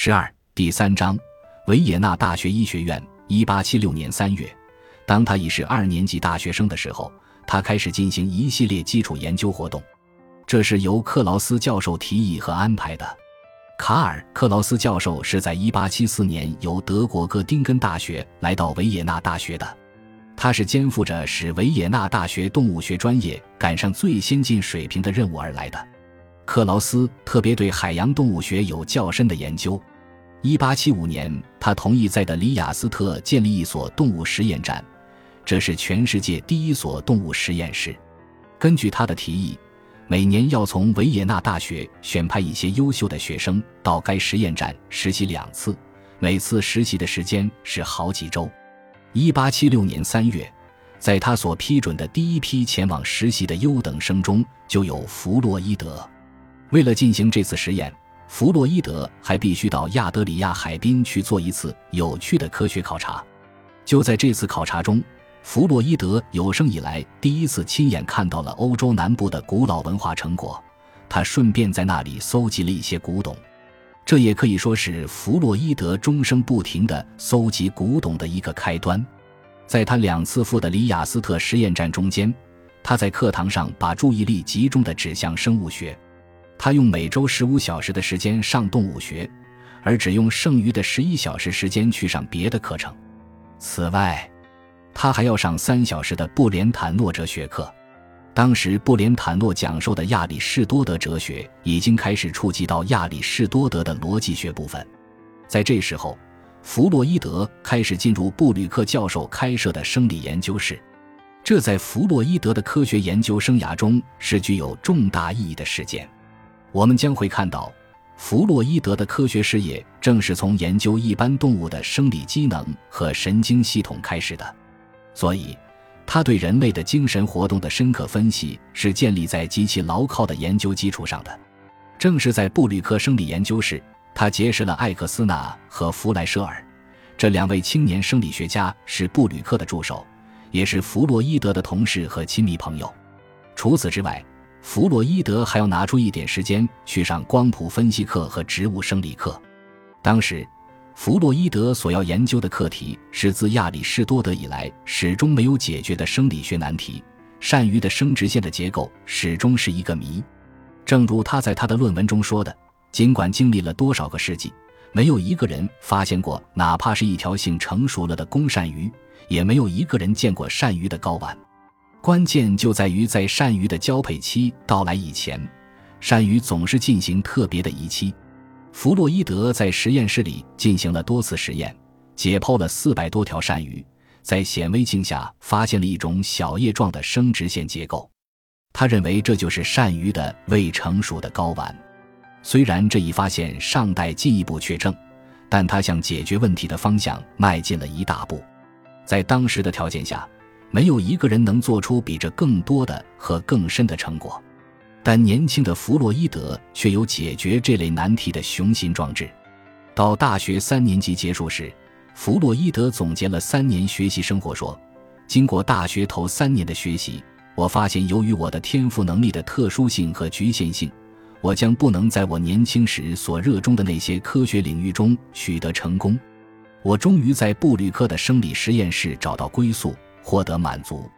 十二第三章，维也纳大学医学院。一八七六年三月，当他已是二年级大学生的时候，他开始进行一系列基础研究活动。这是由克劳斯教授提议和安排的。卡尔·克劳斯教授是在一八七四年由德国哥丁根大学来到维也纳大学的，他是肩负着使维也纳大学动物学专业赶上最先进水平的任务而来的。克劳斯特别对海洋动物学有较深的研究。1875年，他同意在德里亚斯特建立一所动物实验站，这是全世界第一所动物实验室。根据他的提议，每年要从维也纳大学选派一些优秀的学生到该实验站实习两次，每次实习的时间是好几周。1876年3月，在他所批准的第一批前往实习的优等生中，就有弗洛伊德。为了进行这次实验，弗洛伊德还必须到亚德里亚海滨去做一次有趣的科学考察。就在这次考察中，弗洛伊德有生以来第一次亲眼看到了欧洲南部的古老文化成果。他顺便在那里搜集了一些古董，这也可以说是弗洛伊德终生不停地搜集古董的一个开端。在他两次赴的里雅斯特实验站中间，他在课堂上把注意力集中地指向生物学。他用每周十五小时的时间上动物学，而只用剩余的十一小时时间去上别的课程。此外，他还要上三小时的布连坦诺哲学课。当时，布连坦诺讲授的亚里士多德哲学已经开始触及到亚里士多德的逻辑学部分。在这时候，弗洛伊德开始进入布吕克教授开设的生理研究室，这在弗洛伊德的科学研究生涯中是具有重大意义的事件。我们将会看到，弗洛伊德的科学事业正是从研究一般动物的生理机能和神经系统开始的，所以他对人类的精神活动的深刻分析是建立在极其牢靠的研究基础上的。正是在布吕克生理研究室，他结识了艾克斯纳和弗莱舍尔这两位青年生理学家，是布吕克的助手，也是弗洛伊德的同事和亲密朋友。除此之外，弗洛伊德还要拿出一点时间去上光谱分析课和植物生理课。当时，弗洛伊德所要研究的课题是自亚里士多德以来始终没有解决的生理学难题——鳝鱼的生殖腺的结构始终是一个谜。正如他在他的论文中说的：“尽管经历了多少个世纪，没有一个人发现过哪怕是一条性成熟了的公鳝鱼，也没有一个人见过鳝鱼的睾丸。”关键就在于，在鳝鱼的交配期到来以前，鳝鱼总是进行特别的仪期。弗洛伊德在实验室里进行了多次实验，解剖了四百多条鳝鱼，在显微镜下发现了一种小叶状的生殖腺结构。他认为这就是鳝鱼的未成熟的睾丸。虽然这一发现尚待进一步确证，但他向解决问题的方向迈进了一大步。在当时的条件下。没有一个人能做出比这更多的和更深的成果，但年轻的弗洛伊德却有解决这类难题的雄心壮志。到大学三年级结束时，弗洛伊德总结了三年学习生活说：“经过大学头三年的学习，我发现由于我的天赋能力的特殊性和局限性，我将不能在我年轻时所热衷的那些科学领域中取得成功。我终于在布吕克的生理实验室找到归宿。”获得满足，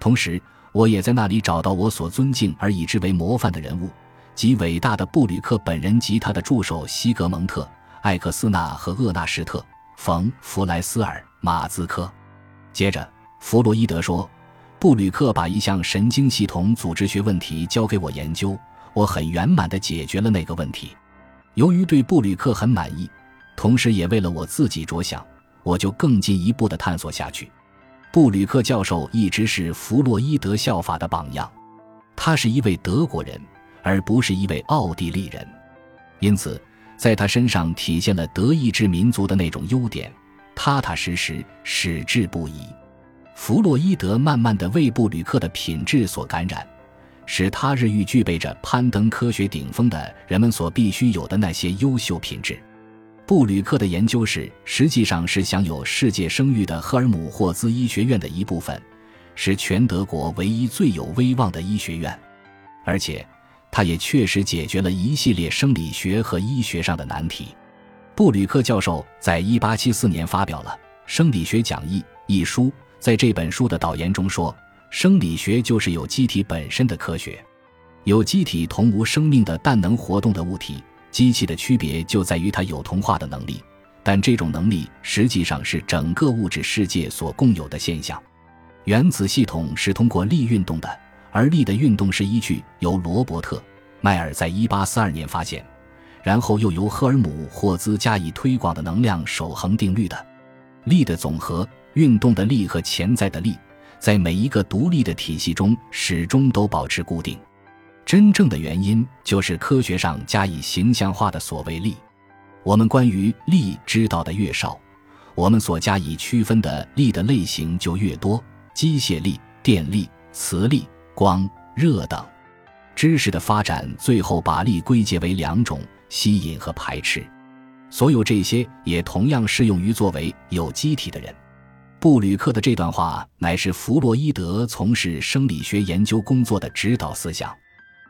同时我也在那里找到我所尊敬而以之为模范的人物，即伟大的布吕克本人及他的助手西格蒙特·艾克斯纳和厄纳什特·冯·弗莱斯尔·马兹科。接着，弗洛伊德说：“布吕克把一项神经系统组织学问题交给我研究，我很圆满地解决了那个问题。由于对布吕克很满意，同时也为了我自己着想，我就更进一步地探索下去。”布吕克教授一直是弗洛伊德效法的榜样，他是一位德国人，而不是一位奥地利人，因此在他身上体现了德意志民族的那种优点：踏踏实实、矢志不移。弗洛伊德慢慢的为布吕克的品质所感染，使他日益具备着攀登科学顶峰的人们所必须有的那些优秀品质。布吕克的研究室实际上是享有世界声誉的赫尔姆霍兹医学院的一部分，是全德国唯一最有威望的医学院，而且，他也确实解决了一系列生理学和医学上的难题。布吕克教授在一八七四年发表了《生理学讲义》一书，在这本书的导言中说：“生理学就是有机体本身的科学。有机体同无生命的但能活动的物体，机器的区别就在于它有同化的能力，但这种能力实际上是整个物质世界所共有的现象。原子系统是通过力运动的，而力的运动是依据由罗伯特·迈尔在一八四二年发现。”然后又由赫尔姆霍兹加以推广的能量守恒定律的力的总和，运动的力和潜在的力，在每一个独立的体系中始终都保持固定。真正的原因就是科学上加以形象化的所谓力。我们关于力知道的越少，我们所加以区分的力的类型就越多：机械力、电力、磁力、光、热等。知识的发展最后把力归结为两种。吸引和排斥，所有这些也同样适用于作为有机体的人。布吕克的这段话乃是弗洛伊德从事生理学研究工作的指导思想。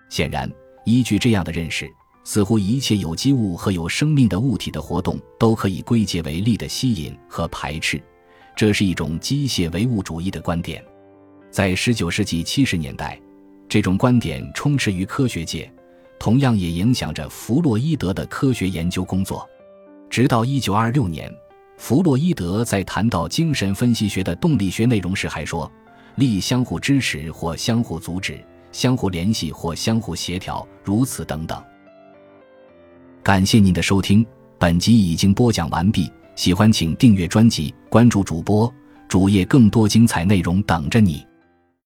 显然，依据这样的认识，似乎一切有机物和有生命的物体的活动都可以归结为力的吸引和排斥。这是一种机械唯物主义的观点。在19世纪70年代，这种观点充斥于科学界。同样也影响着弗洛伊德的科学研究工作，直到一九二六年，弗洛伊德在谈到精神分析学的动力学内容时还说：力相互支持或相互阻止、相互联系或相互协调，如此等等。感谢您的收听，本集已经播讲完毕。喜欢请订阅专辑，关注主播主页，更多精彩内容等着你。